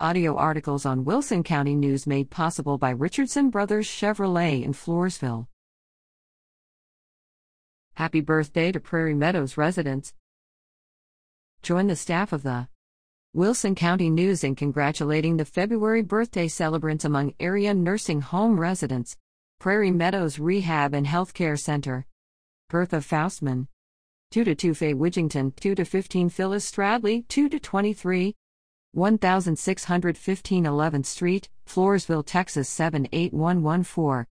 Audio articles on Wilson County News made possible by Richardson Brothers Chevrolet in Floresville. Happy birthday to Prairie Meadows residents. Join the staff of the Wilson County News in congratulating the February birthday celebrants among area nursing home residents. Prairie Meadows Rehab and Healthcare Center. Bertha Faustman. 2 to 2 Faye Widgington, 2 to 15 Phyllis Stradley, 2 to 23. 1615 11th Street, Floresville, Texas 78114.